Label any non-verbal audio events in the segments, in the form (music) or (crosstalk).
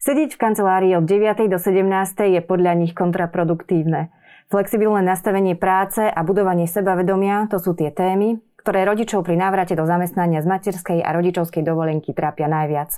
Sedieť v kancelárii od 9. do 17. je podľa nich kontraproduktívne. Flexibilné nastavenie práce a budovanie sebavedomia to sú tie témy, ktoré rodičov pri návrate do zamestnania z materskej a rodičovskej dovolenky trápia najviac.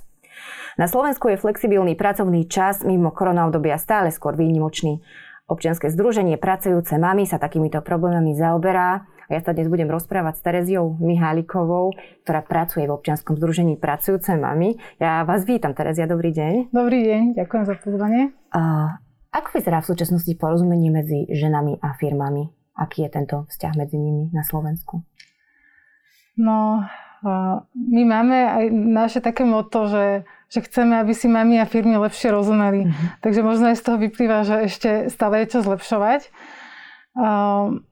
Na Slovensku je flexibilný pracovný čas mimo koronaobdobia stále skôr výnimočný. Občianske združenie Pracujúce mamy sa takýmito problémami zaoberá a ja sa dnes budem rozprávať s Tereziou Mihálikovou, ktorá pracuje v občianskom združení Pracujúce mamy. Ja vás vítam, Terezia, dobrý deň. Dobrý deň, ďakujem za pozvanie. Uh, ako vyzerá v súčasnosti porozumenie medzi ženami a firmami? Aký je tento vzťah medzi nimi na Slovensku? No, uh, my máme aj naše také moto, že že chceme, aby si mami a firmy lepšie rozumeli. Mm-hmm. Takže možno aj z toho vyplýva, že ešte stále je čo zlepšovať. Uh,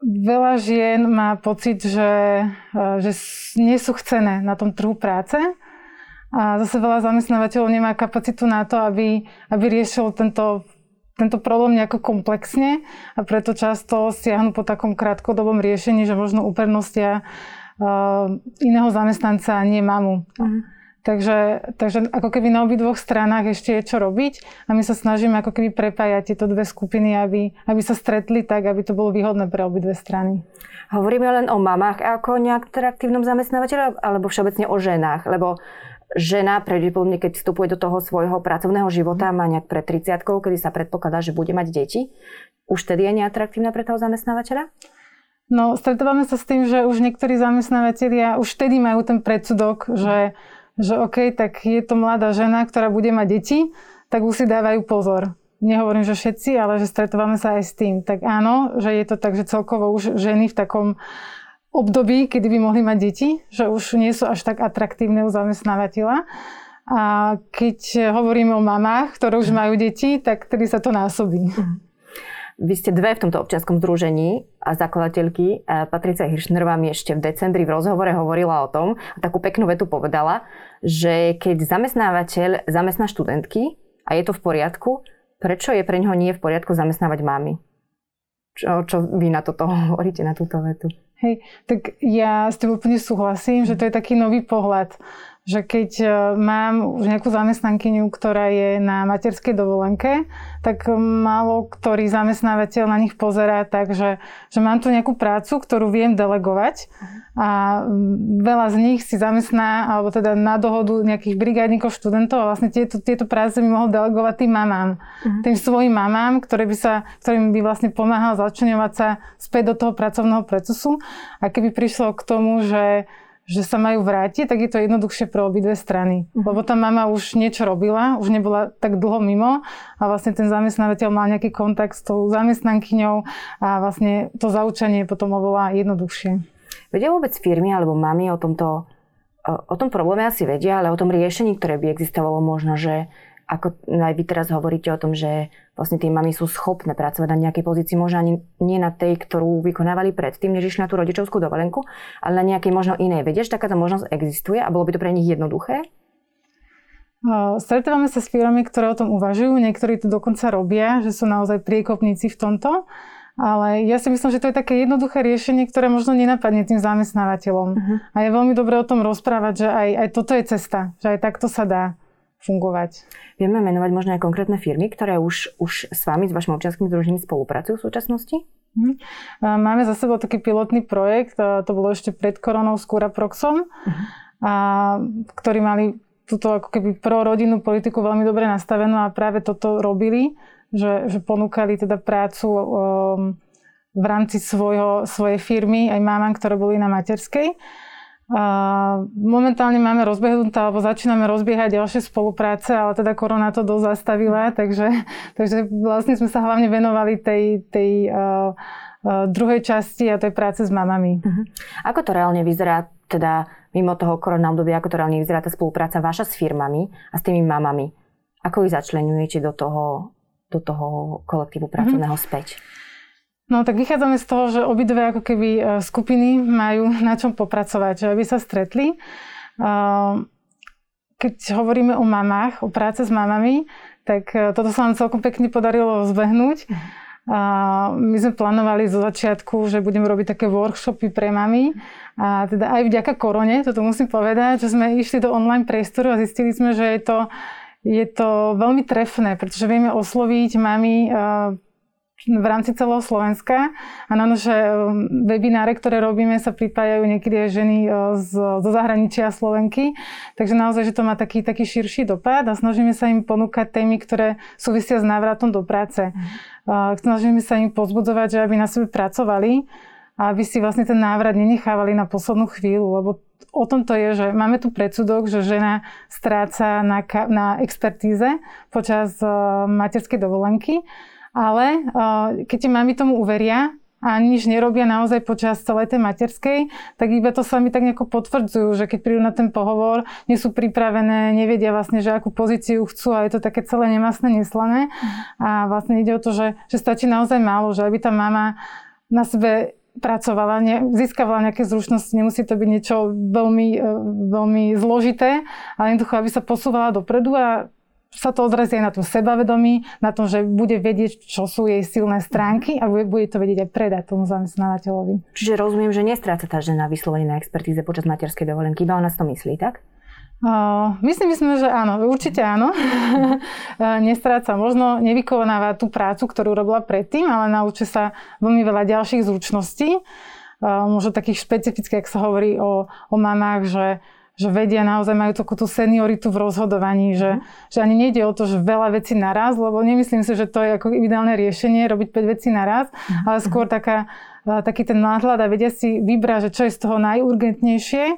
Veľa žien má pocit, že, e, že nie sú chcené na tom trhu práce a zase veľa zamestnávateľov nemá kapacitu na to, aby, aby riešil tento, tento problém nejako komplexne a preto často siahnu po takom krátkodobom riešení, že možno uprednostia uh, iného zamestnanca, nie mamu. Uh-huh. Takže, takže ako keby na obidvoch stranách ešte je čo robiť a my sa snažíme ako keby prepájať tieto dve skupiny, aby, aby sa stretli tak, aby to bolo výhodné pre obidve strany. Hovoríme len o mamách ako nejak aktívnom zamestnávateľa alebo všeobecne o ženách? Lebo žena pravdepodobne, keď vstupuje do toho svojho pracovného života, má nejak pred 30 kedy sa predpokladá, že bude mať deti. Už tedy je neatraktívna pre toho zamestnávateľa? No, stretávame sa s tým, že už niektorí zamestnávateľia už vtedy majú ten predsudok, že že OK, tak je to mladá žena, ktorá bude mať deti, tak už si dávajú pozor. Nehovorím, že všetci, ale že stretávame sa aj s tým. Tak áno, že je to tak, že celkovo už ženy v takom období, kedy by mohli mať deti, že už nie sú až tak atraktívne u zamestnávateľa. A keď hovoríme o mamách, ktoré už majú deti, tak tedy sa to násobí. Mhm. Vy ste dve v tomto občianskom združení a zakladateľky. Patricia Hiršnerová mi ešte v decembri v rozhovore hovorila o tom a takú peknú vetu povedala, že keď zamestnávateľ zamestná študentky a je to v poriadku, prečo je pre neho nie v poriadku zamestnávať mamy? Čo, čo vy na toto (laughs) hovoríte, na túto vetu? Hej, tak ja s tým úplne súhlasím, že to je taký nový pohľad že keď e, mám už nejakú zamestnankyňu, ktorá je na materskej dovolenke, tak málo ktorý zamestnávateľ na nich pozerá tak, že, že mám tu nejakú prácu, ktorú viem delegovať a veľa z nich si zamestná, alebo teda na dohodu nejakých brigádnikov, študentov a vlastne tieto, tieto práce by mohol delegovať tým mamám. Uh-huh. Tým svojim mamám, ktoré by sa, ktorým by vlastne pomáhal začlenovať sa späť do toho pracovného procesu. A keby prišlo k tomu, že že sa majú vrátiť, tak je to jednoduchšie pre obidve strany. Uh-huh. Lebo tá mama už niečo robila, už nebola tak dlho mimo a vlastne ten zamestnávateľ mal nejaký kontakt s tou zamestnankyňou a vlastne to zaučanie je potom oveľa jednoduchšie. Vedia vôbec firmy alebo mami o tomto, o tom probléme asi vedia, ale o tom riešení, ktoré by existovalo možno, že ako aj vy teraz hovoríte o tom, že vlastne tie mamy sú schopné pracovať na nejakej pozícii, možno ani nie na tej, ktorú vykonávali predtým, než išli na tú rodičovskú dovolenku, ale na nejakej možno inej. Vieš, takáto možnosť existuje a bolo by to pre nich jednoduché? Stretávame sa s firmami, ktoré o tom uvažujú, niektorí to dokonca robia, že sú naozaj priekopníci v tomto. Ale ja si myslím, že to je také jednoduché riešenie, ktoré možno nenapadne tým zamestnávateľom. Uh-huh. A je veľmi dobré o tom rozprávať, že aj, aj toto je cesta, že aj takto sa dá fungovať. Vieme menovať možno aj konkrétne firmy, ktoré už, už s vami, s vašim občianským združením spolupracujú v súčasnosti? Mhm. Máme za sebou taký pilotný projekt, to bolo ešte pred koronou s Curaproxom, uh-huh. a, ktorí mali túto ako keby prorodinnú politiku veľmi dobre nastavenú a práve toto robili, že, že ponúkali teda prácu um, v rámci svojho, svojej firmy aj mámam, ktoré boli na materskej. Momentálne máme rozbehnuté, alebo začíname rozbiehať ďalšie spolupráce, ale teda korona to dosť zastavila, takže, takže vlastne sme sa hlavne venovali tej, tej uh, uh, druhej časti a tej práce s mamami. Uh-huh. Ako to reálne vyzerá, teda mimo toho korona obdobia, ako to reálne vyzerá tá spolupráca vaša s firmami a s tými mamami? Ako ich začlenujete do toho, do toho kolektívu pracovného uh-huh. späť? No tak vychádzame z toho, že obidve ako keby e, skupiny majú na čom popracovať, že aby sa stretli. E, keď hovoríme o mamách, o práce s mamami, tak e, toto sa nám celkom pekne podarilo zbehnúť. A my sme plánovali zo začiatku, že budeme robiť také workshopy pre mami. A teda aj vďaka korone, toto musím povedať, že sme išli do online priestoru a zistili sme, že je to, je to veľmi trefné, pretože vieme osloviť mami v rámci celého Slovenska. A na naše webináre, ktoré robíme, sa pripájajú niekedy aj ženy z, zo zahraničia Slovenky. Takže naozaj, že to má taký, taký širší dopad a snažíme sa im ponúkať témy, ktoré súvisia s návratom do práce. Mm. Snažíme sa im pozbudzovať, že aby na sebe pracovali a aby si vlastne ten návrat nenechávali na poslednú chvíľu, lebo o tom to je, že máme tu predsudok, že žena stráca na, na expertíze počas uh, materskej dovolenky ale keď ti mami tomu uveria a nič nerobia naozaj počas celej tej materskej, tak iba to sa mi tak nejako potvrdzujú, že keď prídu na ten pohovor, nie sú pripravené, nevedia vlastne, že akú pozíciu chcú a je to také celé nemasné, neslané. A vlastne ide o to, že, že stačí naozaj málo, že aby tá mama na sebe pracovala, ne, získavala nejaké zručnosti, nemusí to byť niečo veľmi, e, veľmi zložité, ale jednoducho, aby sa posúvala dopredu a sa to odrazí aj na tom sebavedomí, na tom, že bude vedieť, čo sú jej silné stránky a bude to vedieť aj predať tomu zamestnávateľovi. Čiže rozumiem, že nestráca tá žena vyslovene na expertíze počas materskej dovolenky, iba ona si to myslí, tak? Uh, myslím, myslím, že áno, určite áno. (laughs) Nestráca, možno nevykonáva tú prácu, ktorú robila predtým, ale naučí sa veľmi veľa ďalších zručností. Uh, možno takých špecifických, ak sa hovorí o, o mamách, že že vedia naozaj, majú takú tú senioritu v rozhodovaní, že, mm. že ani nejde o to, že veľa vecí naraz, lebo nemyslím si, že to je ako ideálne riešenie robiť 5 vecí naraz, mm. ale skôr taká, taký ten náhľad a vedia si vybrať, že čo je z toho najurgentnejšie,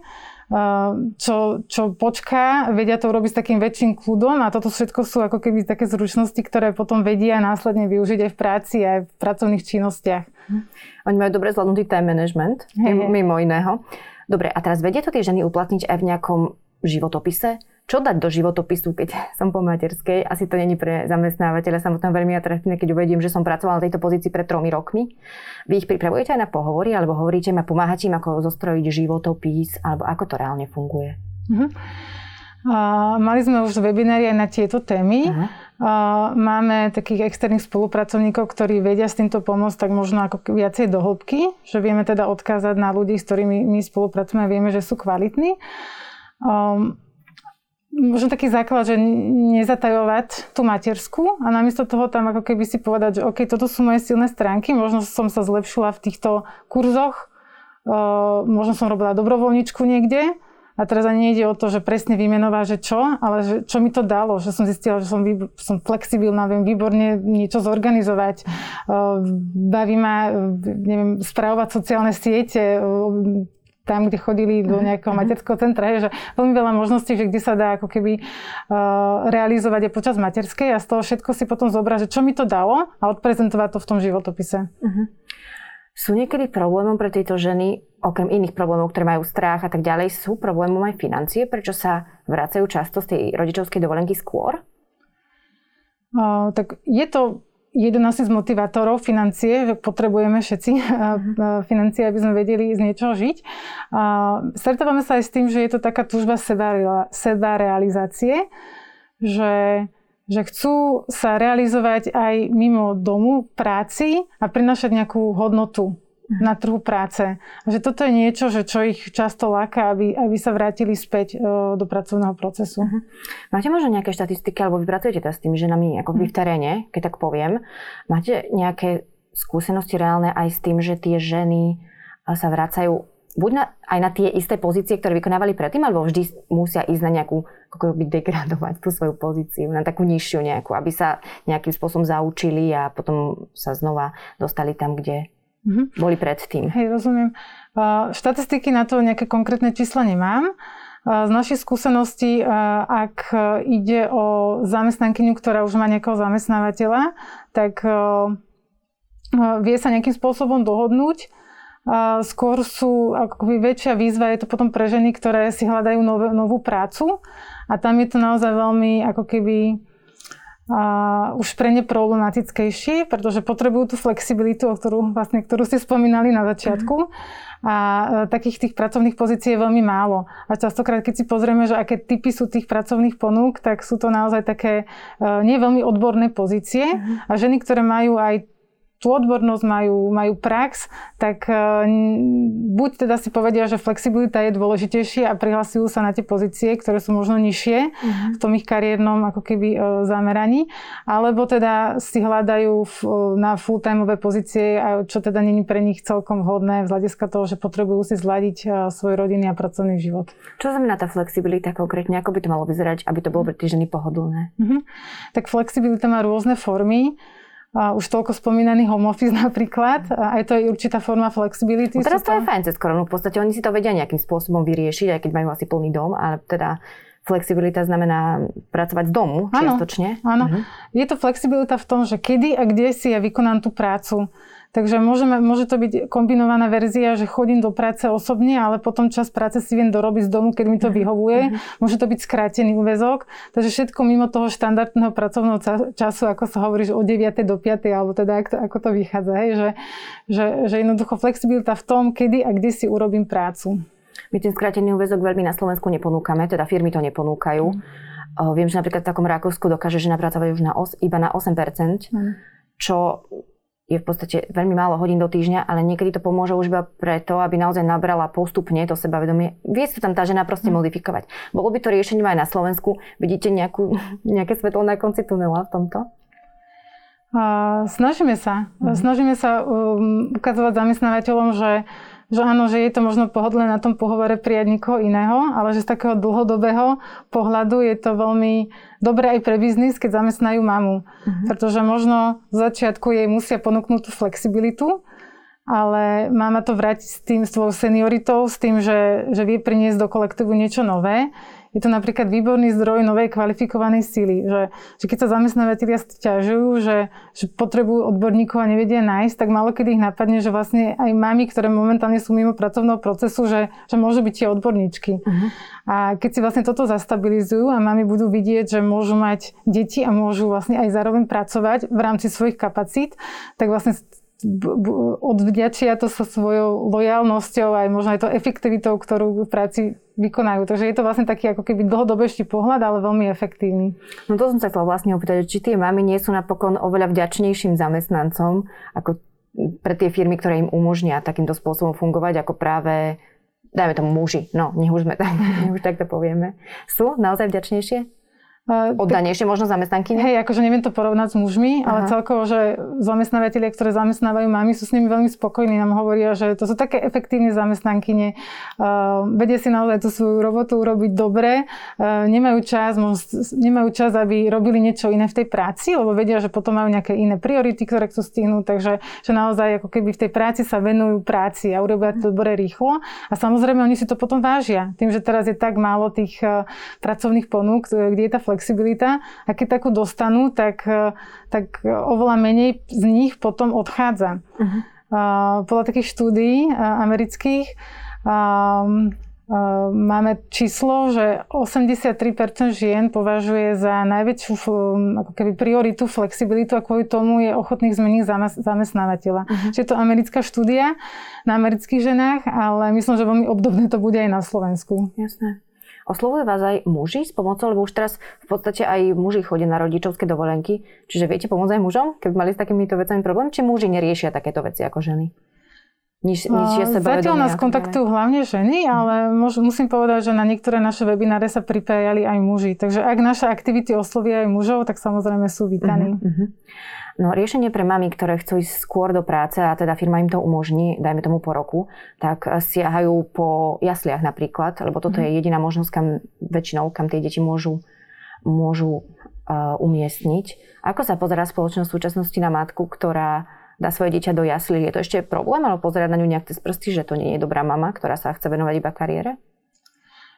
čo, čo počká, vedia to urobiť s takým väčším kľudom a toto všetko sú ako keby také zručnosti, ktoré potom vedia následne využiť aj v práci, aj v pracovných činnostiach. Mhm. Oni majú dobre zvládnutý time management, hey. mimo iného. Dobre, a teraz vedie to tie ženy uplatniť aj v nejakom životopise? Čo dať do životopisu, keď (laughs) som po materskej? Asi to není pre zamestnávateľa samotného veľmi atraktívne, keď uvedím, že som pracovala na tejto pozícii pred tromi rokmi. Vy ich pripravujete aj na pohovory, alebo hovoríte ma, pomáhate im, ako zostrojiť životopis, alebo ako to reálne funguje? Uh-huh. Mali sme už webinári aj na tieto témy. Uh, máme takých externých spolupracovníkov, ktorí vedia s týmto pomôcť tak možno ako viacej do hĺbky, že vieme teda odkázať na ľudí, s ktorými my spolupracujeme a vieme, že sú kvalitní. Um, možno taký základ, že nezatajovať tú matersku a namiesto toho tam ako keby si povedať, že OK, toto sú moje silné stránky, možno som sa zlepšila v týchto kurzoch, uh, možno som robila dobrovoľničku niekde, a teraz ani nejde o to, že presne vymenová, že čo, ale že čo mi to dalo, že som zistila, že som, som flexibilná, viem výborne niečo zorganizovať. Baví ma, neviem, spravovať sociálne siete, tam, kde chodili do mhm, nejakého mhm. materského centra, že veľmi veľa možností, že kde sa dá ako keby uh, realizovať aj počas materskej a z toho všetko si potom zobrať, že čo mi to dalo a odprezentovať to v tom životopise. Uh-huh. Sú niekedy problémom pre tieto ženy, okrem iných problémov, ktoré majú strach a tak ďalej, sú problémom aj financie? Prečo sa vracajú často z tej rodičovskej dovolenky skôr? Uh, tak je to jeden asi z motivátorov financie, že potrebujeme všetci (laughs) financie, aby sme vedeli z niečoho žiť. Stretávame sa aj s tým, že je to taká túžba seba, seba realizácie, že že chcú sa realizovať aj mimo domu, práci a prinašať nejakú hodnotu mhm. na trhu práce. A že toto je niečo, že čo ich často láka, aby, aby sa vrátili späť e, do pracovného procesu. Uh-huh. Máte možno nejaké štatistiky, alebo vy pracujete s tými ženami ako v teréne, keď tak poviem. Máte nejaké skúsenosti reálne aj s tým, že tie ženy sa vracajú buď na, aj na tie isté pozície, ktoré vykonávali predtým, alebo vždy musia ísť na nejakú, ako by degradovať tú svoju pozíciu, na takú nižšiu nejakú, aby sa nejakým spôsobom zaučili a potom sa znova dostali tam, kde mm-hmm. boli predtým. Hej, rozumiem. Štatistiky na to nejaké konkrétne čísla nemám. Z našich skúseností, ak ide o zamestnankyňu, ktorá už má nejakého zamestnávateľa, tak vie sa nejakým spôsobom dohodnúť skôr sú akoby väčšia výzva, je to potom pre ženy, ktoré si hľadajú nové, novú prácu a tam je to naozaj veľmi ako keby uh, už pre ne problematickejšie, pretože potrebujú tú flexibilitu, o ktorú, vlastne, ktorú ste spomínali na začiatku. Mm. A uh, takých tých pracovných pozícií je veľmi málo. A častokrát, keď si pozrieme, že aké typy sú tých pracovných ponúk, tak sú to naozaj také uh, nie veľmi odborné pozície. Mm. A ženy, ktoré majú aj tú odbornosť, majú, majú prax, tak e, buď teda si povedia, že flexibilita je dôležitejšia a prihlasujú sa na tie pozície, ktoré sú možno nižšie uh-huh. v tom ich kariérnom ako keby e, zameraní, alebo teda si hľadajú na full-timeové pozície, čo teda není pre nich celkom vhodné z hľadiska toho, že potrebujú si zladiť e, svoj rodinný a pracovný život. Čo znamená tá flexibilita konkrétne? Ako by to malo vyzerať, aby to bolo pre tie ženy pohodlné? Uh-huh. Tak flexibilita má rôzne formy už toľko spomínaný home office (laughs) napríklad. Aj to je určitá forma flexibility. No teraz to je fajn cez koronu. V podstate oni si to vedia nejakým spôsobom vyriešiť, aj keď majú asi plný dom, ale teda flexibilita znamená pracovať z domu čiastočne. Áno, áno. Uh-huh. Je to flexibilita v tom, že kedy a kde si ja vykonám tú prácu. Takže môžeme, môže to byť kombinovaná verzia, že chodím do práce osobne, ale potom čas práce si viem dorobiť z domu, keď mi to mhm. vyhovuje. Uh-huh. Môže to byť skrátený úvezok. Takže všetko mimo toho štandardného pracovného času, ako sa hovorí, že od 9. do 5. alebo teda ako to, ako to vychádza. Hej? Že, že, že jednoducho flexibilita v tom, kedy a kde si urobím prácu. My ten skrátený úvezok veľmi na Slovensku neponúkame, teda firmy to neponúkajú. Mm. Viem, že napríklad v takom Rakúsku dokáže žena pracovať už na os, iba na 8%, mm. čo je v podstate veľmi málo hodín do týždňa, ale niekedy to pomôže už iba preto, aby naozaj nabrala postupne to sebavedomie. Vie sa tam tá žena proste mm. modifikovať. Bolo by to riešenie aj na Slovensku? Vidíte nejakú, (laughs) nejaké svetlo na konci tunela v tomto? Uh, snažíme sa. Mm. Snažíme sa um, ukazovať zamestnávateľom, že že áno, že je to možno pohodlné na tom pohovore prijať nikoho iného, ale že z takého dlhodobého pohľadu je to veľmi dobré aj pre biznis, keď zamestnajú mamu. Uh-huh. Pretože možno v začiatku jej musia ponúknuť tú flexibilitu, ale mama to vráti s tým svojou senioritou, s tým, že, že vie priniesť do kolektívu niečo nové je to napríklad výborný zdroj novej kvalifikovanej síly. Že, že keď sa zamestnávateľia stiažujú, že, že potrebujú odborníkov a nevedia nájsť, tak malo kedy ich napadne, že vlastne aj mami, ktoré momentálne sú mimo pracovného procesu, že, že môžu byť tie odborníčky. Uh-huh. A keď si vlastne toto zastabilizujú a mami budú vidieť, že môžu mať deti a môžu vlastne aj zároveň pracovať v rámci svojich kapacít, tak vlastne odvďačia to so svojou lojalnosťou aj možno aj to efektivitou, ktorú v práci vykonajú. Takže je to vlastne taký ako keby dlhodobejší pohľad, ale veľmi efektívny. No to som sa chcela vlastne opýtať, či tie mamy nie sú napokon oveľa vďačnejším zamestnancom ako pre tie firmy, ktoré im umožnia takýmto spôsobom fungovať, ako práve dajme tomu muži. No, nech už, sme, (laughs) nech už takto povieme. Sú naozaj vďačnejšie? Oddanejšie možno zamestnanky? Hej, akože neviem to porovnať s mužmi, Aha. ale celkovo, že zamestnávateľia, ktoré zamestnávajú mami, sú s nimi veľmi spokojní. Nám hovoria, že to sú také efektívne zamestnankyne. Uh, vedia si naozaj tú svoju robotu urobiť dobre. Uh, nemajú čas, nemajú čas, aby robili niečo iné v tej práci, lebo vedia, že potom majú nejaké iné priority, ktoré chcú stihnúť. Takže že naozaj ako keby v tej práci sa venujú práci a urobia to dobre rýchlo. A samozrejme, oni si to potom vážia. Tým, že teraz je tak málo tých uh, pracovných ponúk, kde je tá flexibilita a keď takú dostanú, tak, e, tak oveľa menej z nich potom odchádza. Uh-huh. Podľa takých štúdií e, amerických máme číslo, že 83% žien považuje za najväčšiu ako keby prioritu flexibilitu a kvôli tomu je ochotných zmeniť zamestnávateľa. Uh-huh. Čiže je to americká štúdia na amerických ženách, ale myslím, že veľmi obdobné to bude aj na Slovensku. Jasné. Oslovujú vás aj muži s pomocou, lebo už teraz v podstate aj muži chodia na rodičovské dovolenky. Čiže viete pomôcť aj mužom, keby mali s takýmito vecami problém? Či muži neriešia takéto veci ako ženy? Nič, nič Zatiaľ nás kontaktujú hlavne ženy, ale musím povedať, že na niektoré naše webináre sa pripájali aj muži. Takže ak naše aktivity oslovia aj mužov, tak samozrejme sú vítaní. Uh-huh, uh-huh. No riešenie pre mami, ktoré chcú ísť skôr do práce a teda firma im to umožní, dajme tomu po roku, tak siahajú po jasliach napríklad, lebo toto mm. je jediná možnosť, kam väčšinou, kam tie deti môžu, môžu uh, umiestniť. Ako sa pozerá spoločnosť v súčasnosti na matku, ktorá dá svoje dieťa do jaslí? Je to ešte problém, alebo pozerať na ňu nejak cez prsty, že to nie je dobrá mama, ktorá sa chce venovať iba kariére?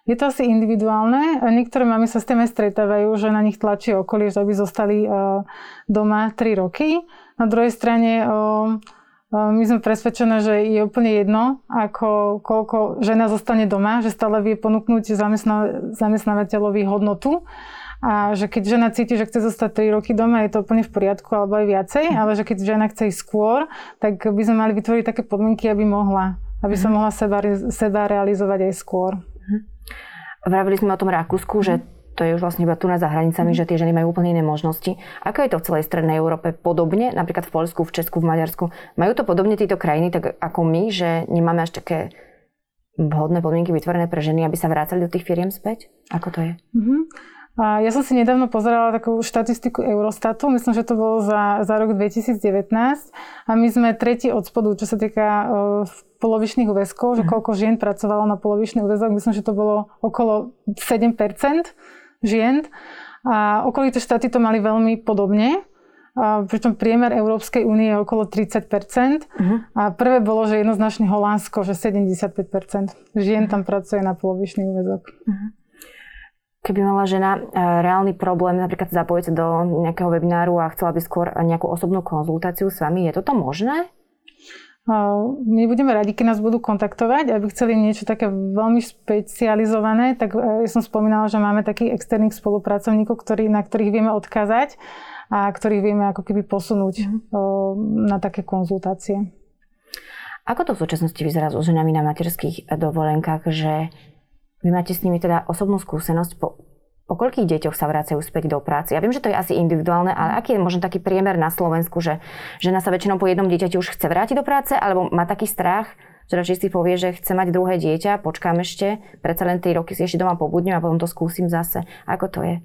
Je to asi individuálne. Niektoré mamy sa s tým aj stretávajú, že na nich tlačí okolie, že by zostali e, doma 3 roky. Na druhej strane e, e, my sme presvedčené, že je úplne jedno, ako koľko žena zostane doma, že stále vie ponúknuť zamestnávateľovi hodnotu. A že keď žena cíti, že chce zostať 3 roky doma, je to úplne v poriadku alebo aj viacej, ale že keď žena chce ísť skôr, tak by sme mali vytvoriť také podmienky, aby mohla, aby sa mhm. mohla seba, seba realizovať aj skôr. Vravili sme o tom Rakúsku, že to je už vlastne iba tu na za hranicami, mm. že tie ženy majú úplne iné možnosti. Ako je to v celej strednej Európe podobne, napríklad v Polsku, v Česku, v Maďarsku? Majú to podobne tieto krajiny, tak ako my, že nemáme až také vhodné podmienky vytvorené pre ženy, aby sa vrácali do tých firiem späť? Ako to je? Mm-hmm. A ja som si nedávno pozerala takú štatistiku Eurostatu, myslím, že to bolo za, za rok 2019 a my sme tretí od spodu, čo sa týka uh, polovičných úväzkov, že mhm. koľko žien pracovalo na polovičný úväzok, myslím, že to bolo okolo 7% žien a okolité štáty to mali veľmi podobne. A pričom priemer Európskej únie je okolo 30 uh-huh. Mhm. A prvé bolo, že jednoznačne Holandsko, že 75% žien tam pracuje na polovičný úvezok. Uh-huh. Keby mala žena e, reálny problém, napríklad zapojiť sa do nejakého webináru a chcela by skôr nejakú osobnú konzultáciu s vami, je toto možné? My budeme radi, keď nás budú kontaktovať, aby chceli niečo také veľmi špecializované, tak e, ja som spomínala, že máme takých externých spolupracovníkov, ktorí, na ktorých vieme odkázať a ktorých vieme ako keby posunúť mm. na také konzultácie. Ako to v súčasnosti vyzerá s ženami na materských dovolenkách, že vy máte s nimi teda osobnú skúsenosť po po koľkých deťoch sa vracajú späť do práce? Ja viem, že to je asi individuálne, ale aký je možno taký priemer na Slovensku, že žena sa väčšinou po jednom dieťati už chce vrátiť do práce, alebo má taký strach, že radšej si povie, že chce mať druhé dieťa, počkám ešte, predsa len 3 roky si ešte doma pobudnem a potom to skúsim zase. Ako to je?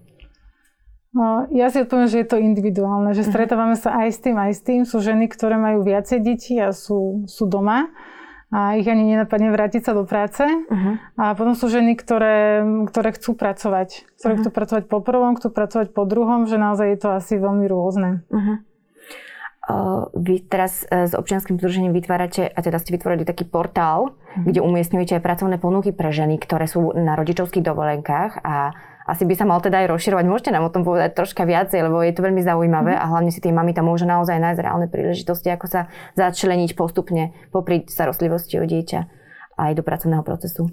No, ja si odpoviem, že je to individuálne, že mhm. stretávame sa aj s tým, aj s tým. Sú ženy, ktoré majú viacej detí a sú, sú doma a ich ani nenapadne vrátiť sa do práce. Uh-huh. A potom sú ženy, ktoré, ktoré chcú pracovať. Ktoré uh-huh. chcú pracovať po prvom, chcú pracovať po druhom, že naozaj je to asi veľmi rôzne. Uh-huh. Uh, vy teraz uh, s občianským združením vytvárate, a teda ste vytvorili taký portál, uh-huh. kde umiestňujete aj pracovné ponuky pre ženy, ktoré sú na rodičovských dovolenkách a asi by sa mal teda aj rozširovať. Môžete nám o tom povedať troška viacej, lebo je to veľmi zaujímavé mm. a hlavne si tie mami tam môžu naozaj nájsť reálne príležitosti, ako sa začleniť postupne popri starostlivosti o dieťa aj do pracovného procesu.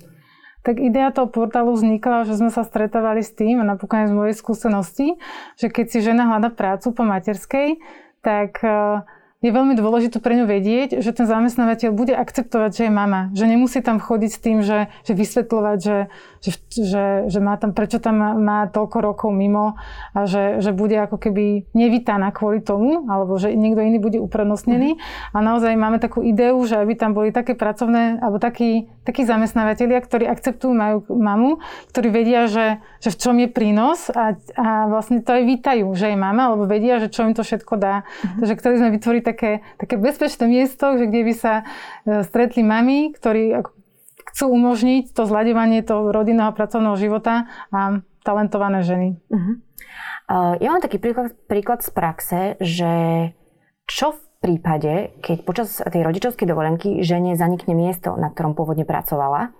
Tak idea toho portálu vznikla, že sme sa stretávali s tým, napokon z mojej skúsenosti, že keď si žena hľada prácu po materskej, tak uh, je veľmi dôležité pre ňu vedieť, že ten zamestnávateľ bude akceptovať, že je mama. Že nemusí tam chodiť s tým, že, že vysvetľovať, že, že, že, že má tam, prečo tam má, má toľko rokov mimo a že, že bude ako keby nevítaná kvôli tomu, alebo že niekto iný bude uprednostnený. Mm. A naozaj máme takú ideu, že aby tam boli také pracovné, alebo takí, takí zamestnávateľia, ktorí akceptujú majú mamu, ktorí vedia, že, že v čom je prínos a, a vlastne to aj vítajú, že je mama, alebo vedia, že čo im to všetko dá. Mm. Takže chceli sme vytvoriť také, také bezpečné miesto, že kde by sa e, stretli mami, ktorí chcú umožniť to zľadovanie toho rodinného pracovného života a talentované ženy. Uh-huh. Uh, ja mám taký príklad, príklad z praxe, že čo v prípade, keď počas tej rodičovskej dovolenky žene zanikne miesto, na ktorom pôvodne pracovala,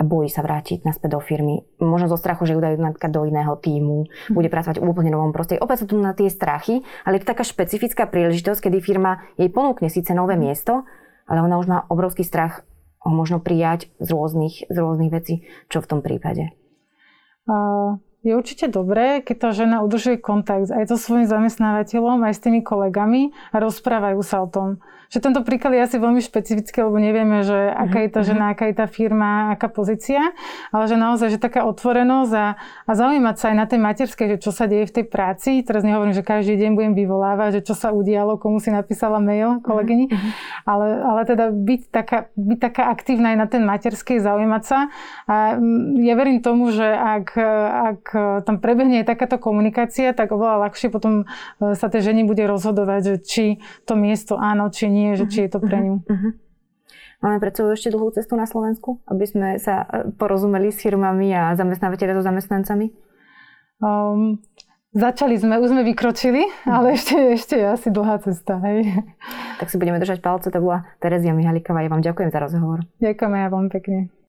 a bojí sa vrátiť naspäť do firmy. Možno zo strachu, že ju dajú napríklad do iného týmu, mm. bude pracovať v úplne novom prostredí. Opäť sú tu na tie strachy, ale je to taká špecifická príležitosť, kedy firma jej ponúkne síce nové miesto, ale ona už má obrovský strach ho možno prijať z rôznych, z rôznych vecí. Čo v tom prípade? Uh, je určite dobré, keď tá žena udržuje kontakt aj so svojím zamestnávateľom, aj s tými kolegami a rozprávajú sa o tom že tento príklad je asi veľmi špecifický, lebo nevieme, že aká je tá žena, mhm. aká je tá firma, aká pozícia, ale že naozaj, že taká otvorenosť a, a zaujímať sa aj na tej materskej, že čo sa deje v tej práci. Teraz nehovorím, že každý deň budem vyvolávať, že čo sa udialo, komu si napísala mail kolegyni, uh-huh. ale, ale teda byť taká, byť taká aktívna aj na ten materskej, zaujímať sa. A mm, ja verím tomu, že ak, ak tam prebehne aj takáto komunikácia, tak oveľa ľahšie potom e, sa tej ženi bude rozhodovať, že či to miesto áno, či nie nie, že či je to pre mhm, ňu. Uh-huh. Máme pred sebou ešte dlhú cestu na Slovensku, aby sme sa e, porozumeli s firmami a zamestnávateľe so zamestnancami? Um, začali sme, už sme vykročili, ale ešte, ešte je asi dlhá cesta. Hej. Tak si budeme držať palce. To bola Terezia Mihaliková. Ja vám ďakujem za rozhovor. Ďakujeme ja vám pekne.